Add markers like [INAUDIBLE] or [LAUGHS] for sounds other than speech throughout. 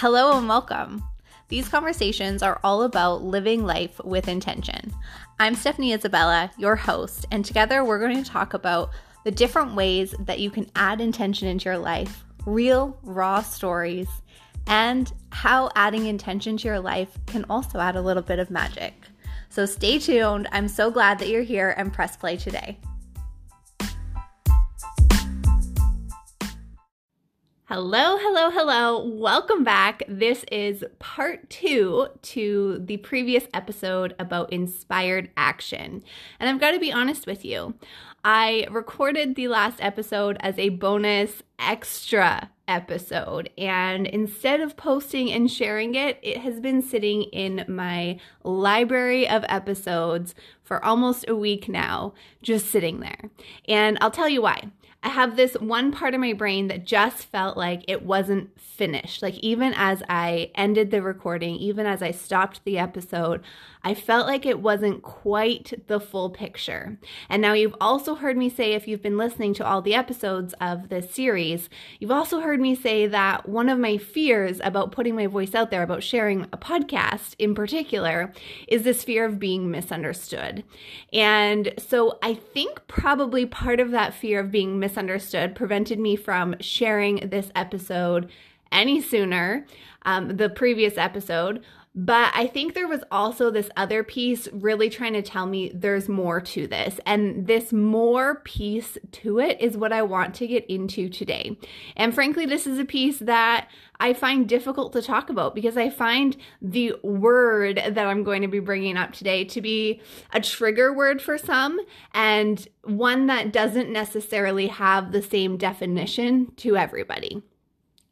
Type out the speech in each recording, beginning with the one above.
Hello and welcome. These conversations are all about living life with intention. I'm Stephanie Isabella, your host, and together we're going to talk about the different ways that you can add intention into your life, real, raw stories, and how adding intention to your life can also add a little bit of magic. So stay tuned. I'm so glad that you're here and press play today. Hello, hello, hello. Welcome back. This is part two to the previous episode about inspired action. And I've got to be honest with you. I recorded the last episode as a bonus extra episode. And instead of posting and sharing it, it has been sitting in my library of episodes for almost a week now, just sitting there. And I'll tell you why. I have this one part of my brain that just felt like it wasn't finished. Like, even as I ended the recording, even as I stopped the episode, I felt like it wasn't quite the full picture. And now you've also heard me say, if you've been listening to all the episodes of this series, you've also heard me say that one of my fears about putting my voice out there, about sharing a podcast in particular, is this fear of being misunderstood. And so I think probably part of that fear of being misunderstood prevented me from sharing this episode any sooner, um, the previous episode. But I think there was also this other piece really trying to tell me there's more to this. And this more piece to it is what I want to get into today. And frankly, this is a piece that I find difficult to talk about because I find the word that I'm going to be bringing up today to be a trigger word for some and one that doesn't necessarily have the same definition to everybody.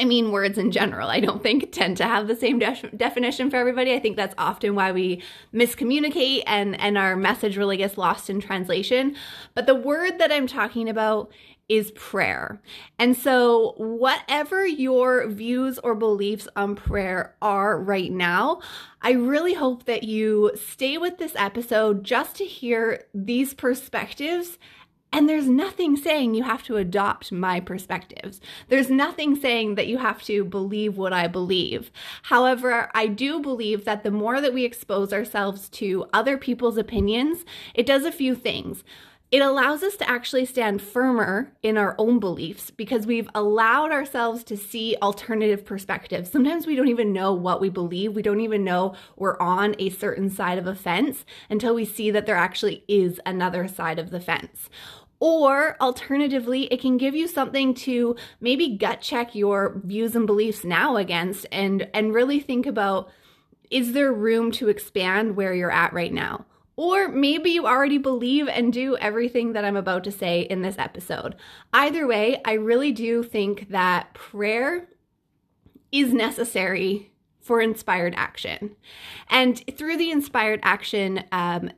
I mean, words in general, I don't think tend to have the same de- definition for everybody. I think that's often why we miscommunicate and, and our message really gets lost in translation. But the word that I'm talking about is prayer. And so, whatever your views or beliefs on prayer are right now, I really hope that you stay with this episode just to hear these perspectives and there's nothing saying you have to adopt my perspectives. There's nothing saying that you have to believe what I believe. However, I do believe that the more that we expose ourselves to other people's opinions, it does a few things. It allows us to actually stand firmer in our own beliefs because we've allowed ourselves to see alternative perspectives. Sometimes we don't even know what we believe. We don't even know we're on a certain side of a fence until we see that there actually is another side of the fence. Or alternatively, it can give you something to maybe gut check your views and beliefs now against and and really think about is there room to expand where you're at right now? Or maybe you already believe and do everything that I'm about to say in this episode. Either way, I really do think that prayer is necessary for inspired action. And through the inspired action um,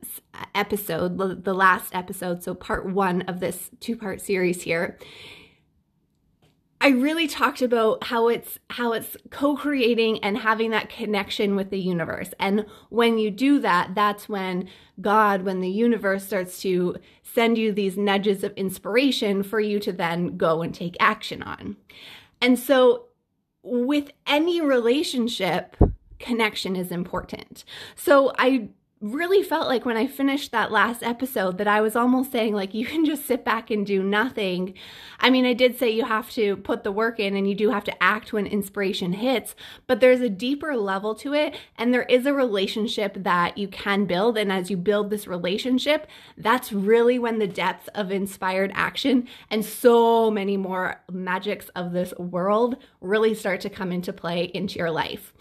episode, the, last episode, so part one of this two part series here, I really talked about how it's how it's co-creating and having that connection with the universe. And when you do that, that's when God, when the universe starts to send you these nudges of inspiration for you to then go and take action on. And so with any relationship, connection is important. So I really felt like when I finished that last episode that I was almost saying, like, you can just sit back and do nothing. I mean, I did say you have to put the work in and you do have to act when inspiration hits, but there's a deeper level to it. And there is a relationship that you can build. And as you build this relationship, that's really when the depth of inspired action and so many more magics of this world really start to come into play into your life.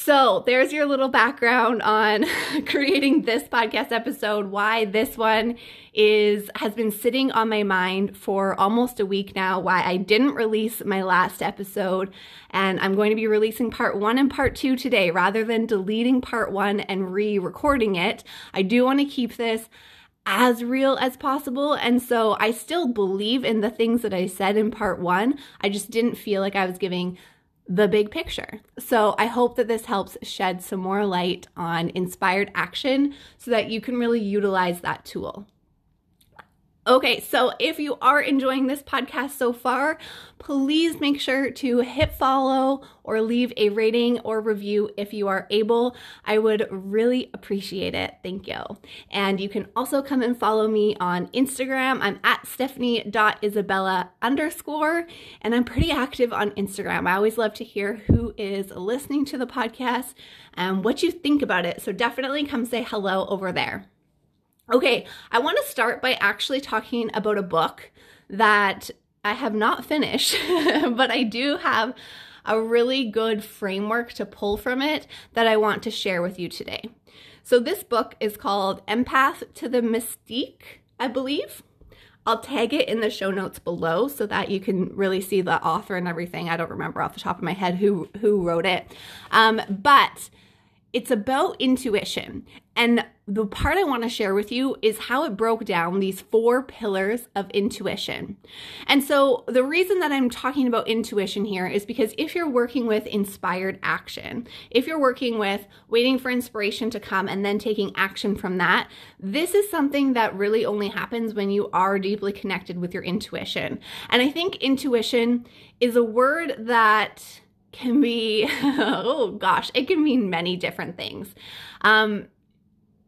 So, there's your little background on [LAUGHS] creating this podcast episode, why this one is has been sitting on my mind for almost a week now, why I didn't release my last episode, and I'm going to be releasing part 1 and part 2 today rather than deleting part 1 and re-recording it. I do want to keep this as real as possible. And so I still believe in the things that I said in part one. I just didn't feel like I was giving the big picture. So I hope that this helps shed some more light on inspired action so that you can really utilize that tool. Okay, so if you are enjoying this podcast so far, please make sure to hit follow or leave a rating or review if you are able. I would really appreciate it. Thank you. And you can also come and follow me on Instagram. I'm at stephanie.isabella underscore, and I'm pretty active on Instagram. I always love to hear who is listening to the podcast and what you think about it. So definitely come say hello over there. Okay, I want to start by actually talking about a book that I have not finished, [LAUGHS] but I do have a really good framework to pull from it that I want to share with you today. So, this book is called Empath to the Mystique, I believe. I'll tag it in the show notes below so that you can really see the author and everything. I don't remember off the top of my head who who wrote it, um, but it's about intuition. And the part I want to share with you is how it broke down these four pillars of intuition. And so, the reason that I'm talking about intuition here is because if you're working with inspired action, if you're working with waiting for inspiration to come and then taking action from that, this is something that really only happens when you are deeply connected with your intuition. And I think intuition is a word that can be, [LAUGHS] oh gosh, it can mean many different things. Um,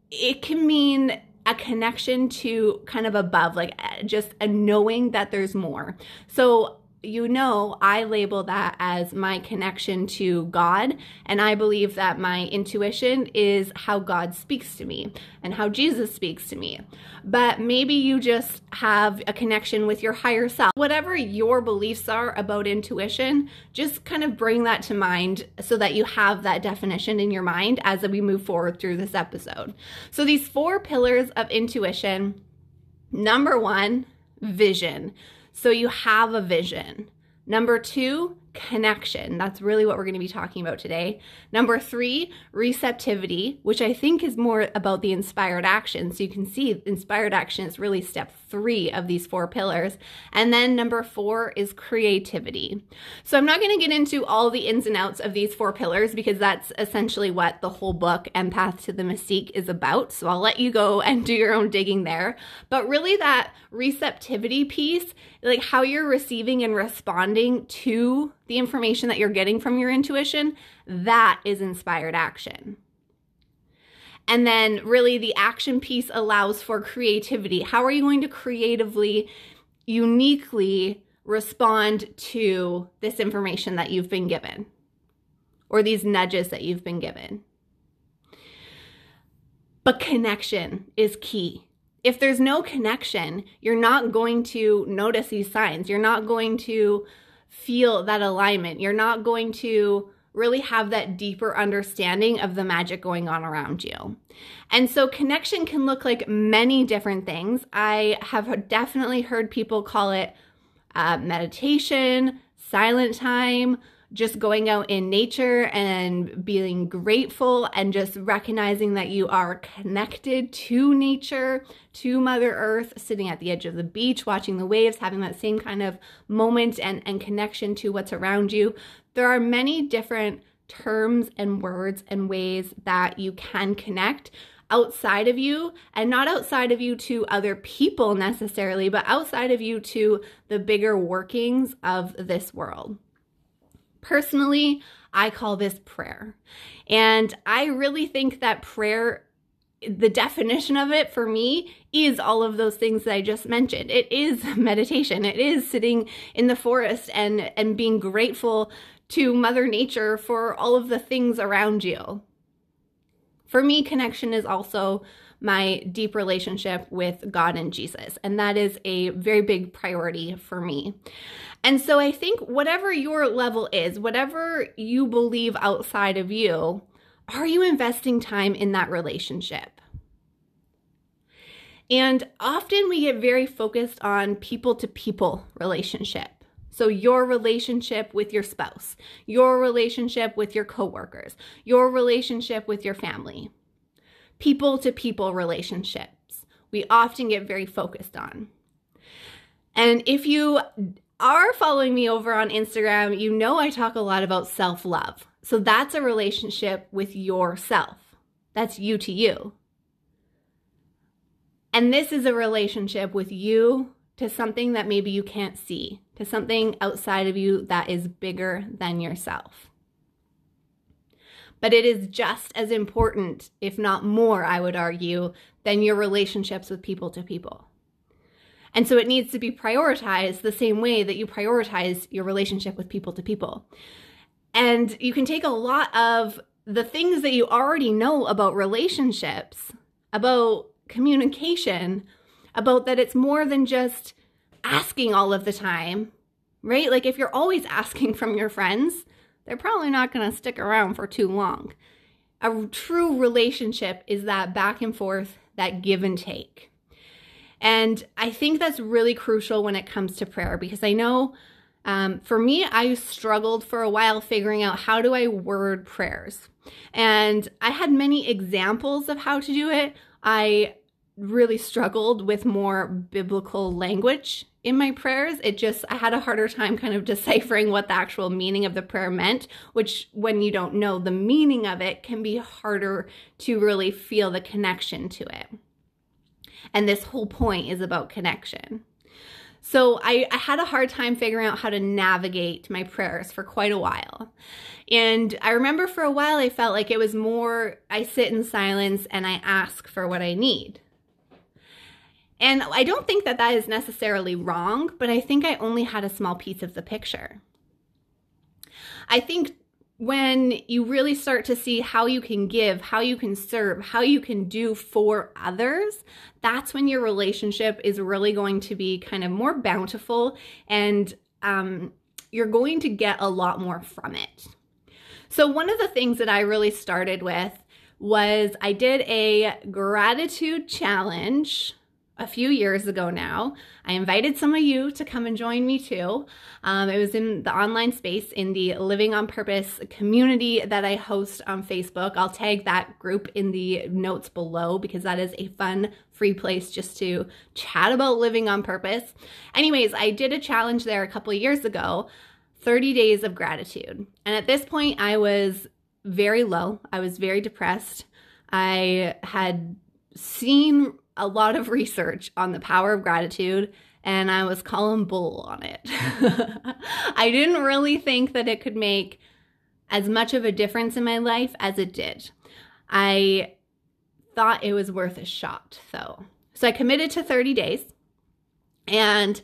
it can mean a connection to kind of above, like just a knowing that there's more. So you know, I label that as my connection to God. And I believe that my intuition is how God speaks to me and how Jesus speaks to me. But maybe you just have a connection with your higher self. Whatever your beliefs are about intuition, just kind of bring that to mind so that you have that definition in your mind as we move forward through this episode. So, these four pillars of intuition number one, vision. So you have a vision. Number two, connection. That's really what we're going to be talking about today. Number three, receptivity, which I think is more about the inspired action. So you can see inspired action is really step three of these four pillars. And then number four is creativity. So I'm not going to get into all the ins and outs of these four pillars because that's essentially what the whole book, Empath to the Mystique, is about. So I'll let you go and do your own digging there. But really, that receptivity piece, like how you're receiving and responding to the information that you're getting from your intuition, that is inspired action. And then, really, the action piece allows for creativity. How are you going to creatively, uniquely respond to this information that you've been given or these nudges that you've been given? But connection is key. If there's no connection, you're not going to notice these signs. You're not going to feel that alignment. You're not going to really have that deeper understanding of the magic going on around you. And so, connection can look like many different things. I have definitely heard people call it uh, meditation, silent time, just going out in nature and being grateful and just recognizing that you are connected to nature, to Mother Earth, sitting at the edge of the beach, watching the waves, having that same kind of moment and, and connection to what's around you. There are many different terms and words and ways that you can connect outside of you and not outside of you to other people necessarily, but outside of you to the bigger workings of this world. Personally, I call this prayer. And I really think that prayer, the definition of it for me is all of those things that I just mentioned. It is [LAUGHS] meditation. It is sitting in the forest and, and being grateful to Mother Nature for all of the things around you. For me, connection is also my deep relationship with God and Jesus. And that is a very big priority for me. And so I think whatever your level is, whatever you believe outside of you, are you investing time in that relationship? And often we get very focused on people to people relationship. So, your relationship with your spouse, your relationship with your coworkers, your relationship with your family people to people relationships we often get very focused on. And if you are following me over on Instagram, you know I talk a lot about self love. So that's a relationship with yourself. That's you to you. And this is a relationship with you to something that maybe you can't see, to something outside of you that is bigger than yourself. But it is just as important, if not more, I would argue, than your relationships with people to people. And so it needs to be prioritized the same way that you prioritize your relationship with people to people. And you can take a lot of the things that you already know about relationships, about communication, about that it's more than just asking all of the time, right? Like if you're always asking from your friends, they're probably not going to stick around for too long. A true relationship is that back and forth, that give and take. And I think that's really crucial when it comes to prayer because I know um, for me, I struggled for a while figuring out how do I word prayers. And I had many examples of how to do it. I really struggled with more biblical language in my prayers. It just, I had a harder time kind of deciphering what the actual meaning of the prayer meant, which, when you don't know the meaning of it, can be harder to really feel the connection to it. And this whole point is about connection. So I, I, had a hard time figuring out how to navigate my prayers for quite a while. And I remember for a while I felt like it was more I sit in silence and I ask for what I need. And I don't think that that is necessarily wrong, but I think I only had a small piece of the picture. I think when you really start to see how you can give, how you can serve, how you can do for others, that's when your relationship is really going to be kind of more bountiful and um, you're going to get a lot more from it. So, one of the things that I really started with was I did a gratitude challenge a few years ago now. I invited some of you to come and join me too. Um, it was in the online space in the Living on Purpose community that I host on Facebook. I'll tag that group in the notes below because that is a fun, free place just to chat about living on purpose. Anyways, I did a challenge there a couple years ago 30 days of gratitude. And at this point, I was very low, I was very depressed. I had seen a lot of research on the power of gratitude and I was calling bull on it. [LAUGHS] I didn't really think that it could make as much of a difference in my life as it did. I thought it was worth a shot though. So I committed to 30 days and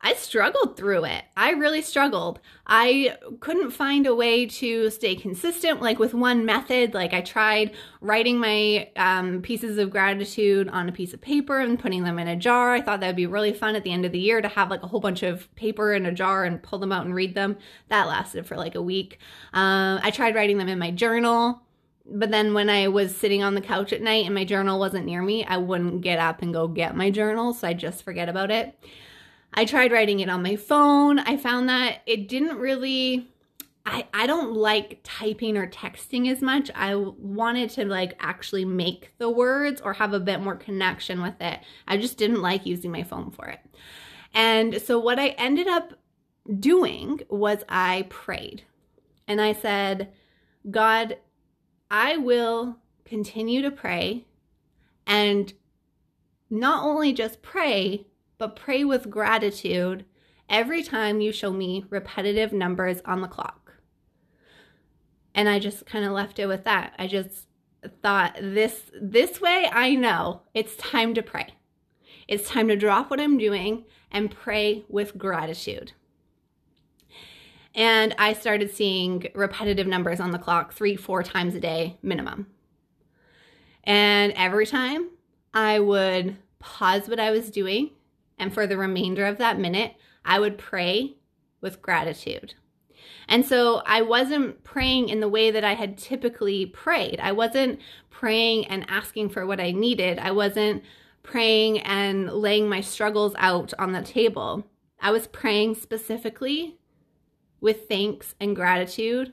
I struggled through it. I really struggled. I couldn't find a way to stay consistent, like with one method. Like I tried writing my um, pieces of gratitude on a piece of paper and putting them in a jar. I thought that would be really fun at the end of the year to have like a whole bunch of paper in a jar and pull them out and read them. That lasted for like a week. Um, I tried writing them in my journal but then when I was sitting on the couch at night and my journal wasn't near me, I wouldn't get up and go get my journal, so I just forget about it. I tried writing it on my phone. I found that it didn't really I, I don't like typing or texting as much. I wanted to like actually make the words or have a bit more connection with it. I just didn't like using my phone for it. And so what I ended up doing was I prayed. And I said, God, I will continue to pray and not only just pray, but pray with gratitude every time you show me repetitive numbers on the clock. And I just kind of left it with that. I just thought this this way I know it's time to pray. It's time to drop what I'm doing and pray with gratitude. And I started seeing repetitive numbers on the clock 3 4 times a day minimum. And every time I would pause what I was doing and for the remainder of that minute, I would pray with gratitude. And so I wasn't praying in the way that I had typically prayed. I wasn't praying and asking for what I needed. I wasn't praying and laying my struggles out on the table. I was praying specifically with thanks and gratitude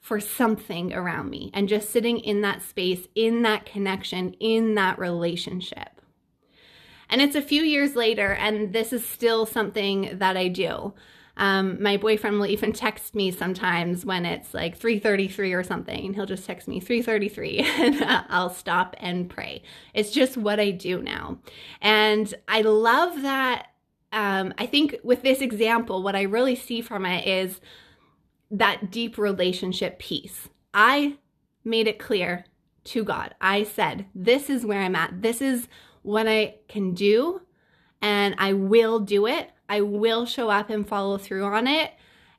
for something around me and just sitting in that space, in that connection, in that relationship. And it's a few years later, and this is still something that I do. Um, my boyfriend will even [LAUGHS] text me sometimes when it's like 3:33 or something. And he'll just text me 3:33 [LAUGHS] and I'll stop and pray. It's just what I do now. And I love that um, I think with this example what I really see from it is that deep relationship piece. I made it clear to God. I said, This is where I'm at. This is what I can do, and I will do it. I will show up and follow through on it.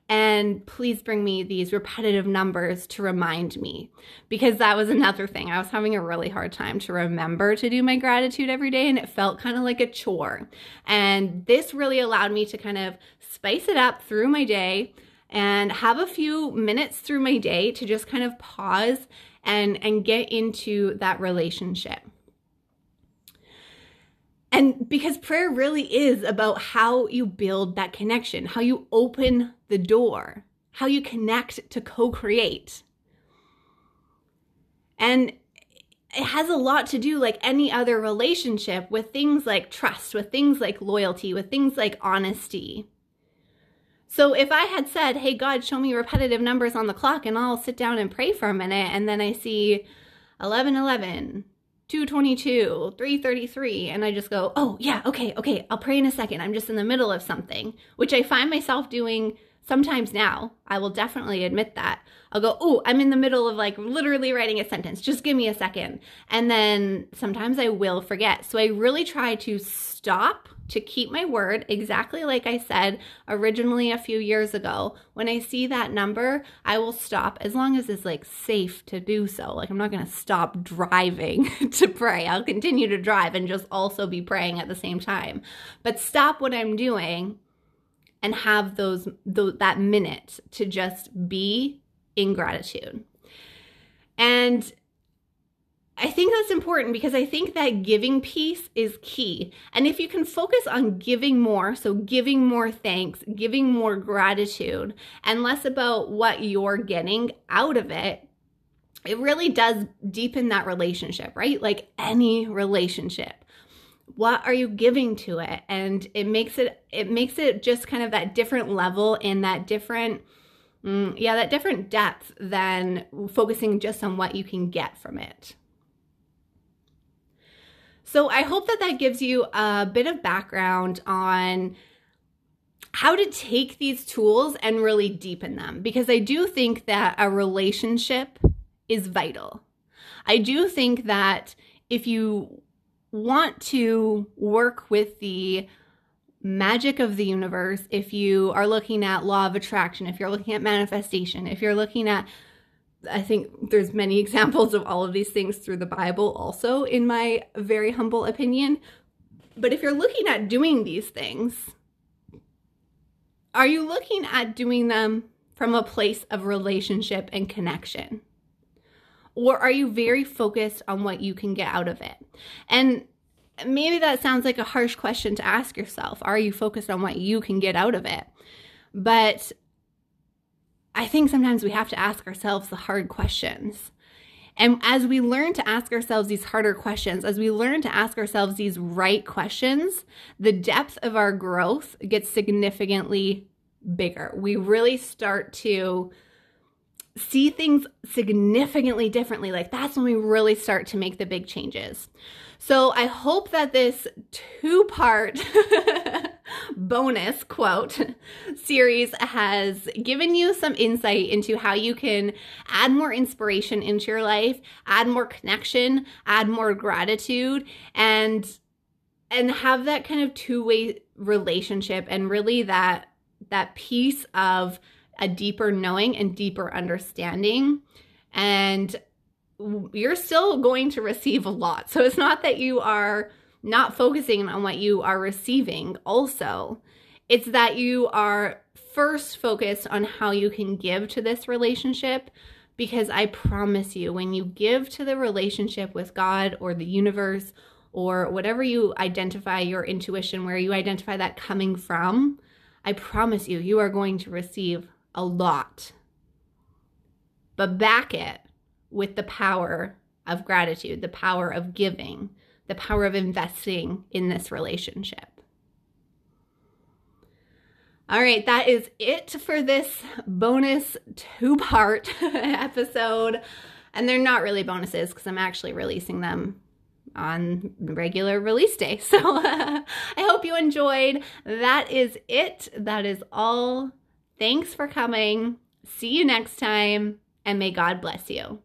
And please bring me these repetitive numbers to remind me. Because that was another thing. I was having a really hard time to remember to do my gratitude every day, and it felt kind of like a chore. And this really allowed me to kind of spice it up through my day and have a few minutes through my day to just kind of pause and and get into that relationship. And because prayer really is about how you build that connection, how you open the door, how you connect to co-create. And it has a lot to do like any other relationship with things like trust, with things like loyalty, with things like honesty. So if I had said, hey, God, show me repetitive numbers on the clock and I'll sit down and pray for a minute, and then I see 1111, 222, 333, and I just go, oh, yeah, okay, okay, I'll pray in a second. I'm just in the middle of something, which I find myself doing sometimes now. I will definitely admit that. I'll go, oh, I'm in the middle of like literally writing a sentence. Just give me a second. And then sometimes I will forget. So I really try to stop to keep my word, exactly like I said originally a few years ago. When I see that number, I will stop as long as it's like safe to do so. Like I'm not going to stop driving [LAUGHS] to pray. I'll continue to drive and just also be praying at the same time. But stop what I'm doing and have those, those that minute to just be in gratitude. And I think that's important because I think that giving piece is key. And if you can focus on giving more, so giving more thanks, giving more gratitude, and less about what you're getting out of it, it really does deepen that relationship, right? Like any relationship. What are you giving to it? And it makes it it makes it just kind of that different level and that different mm, yeah, that different depth than focusing just on what you can get from it. So I hope that that gives you a bit of background on how to take these tools and really deepen them because I do think that a relationship is vital. I do think that if you want to work with the magic of the universe, if you are looking at law of attraction, if you're looking at manifestation, if you're looking at I think there's many [LAUGHS] examples of all of these things through the Bible also in my very humble opinion. But if you're looking at doing these things, are you looking at doing them from a place of relationship and connection? Or are you very focused on what you can get out of it? And maybe that sounds like a harsh question to ask yourself. Are you focused on what you can get out of it? But I think sometimes we have to ask ourselves the hard questions. And as we learn to ask ourselves these harder questions, as we learn to ask ourselves these right questions, the depth of our growth gets significantly bigger. We really start to see things significantly differently. Like that's when we really start to make the big changes. So I hope that this two part [LAUGHS] bonus quote series has given you some insight into how you can add more inspiration into your life, add more connection, add more gratitude, and and have that kind of two-way relationship and really that that piece of a deeper knowing and deeper understanding and you're still going to receive a lot. So it's not that you are not focusing on what you are receiving, also, it's that you are first focused on how you can give to this relationship. Because I promise you, when you give to the relationship with God or the universe or whatever you identify your intuition, where you identify that coming from, I promise you, you are going to receive a lot. But back it with the power of gratitude, the power of giving, the power of investing in this relationship. All right, that is it for this bonus two part [LAUGHS] episode. And they're not really bonuses because I'm actually releasing them on regular release day. [LAUGHS] So [LAUGHS] I hope you enjoyed. That is it. That is all. Thanks for coming. See you next time, and may God bless you.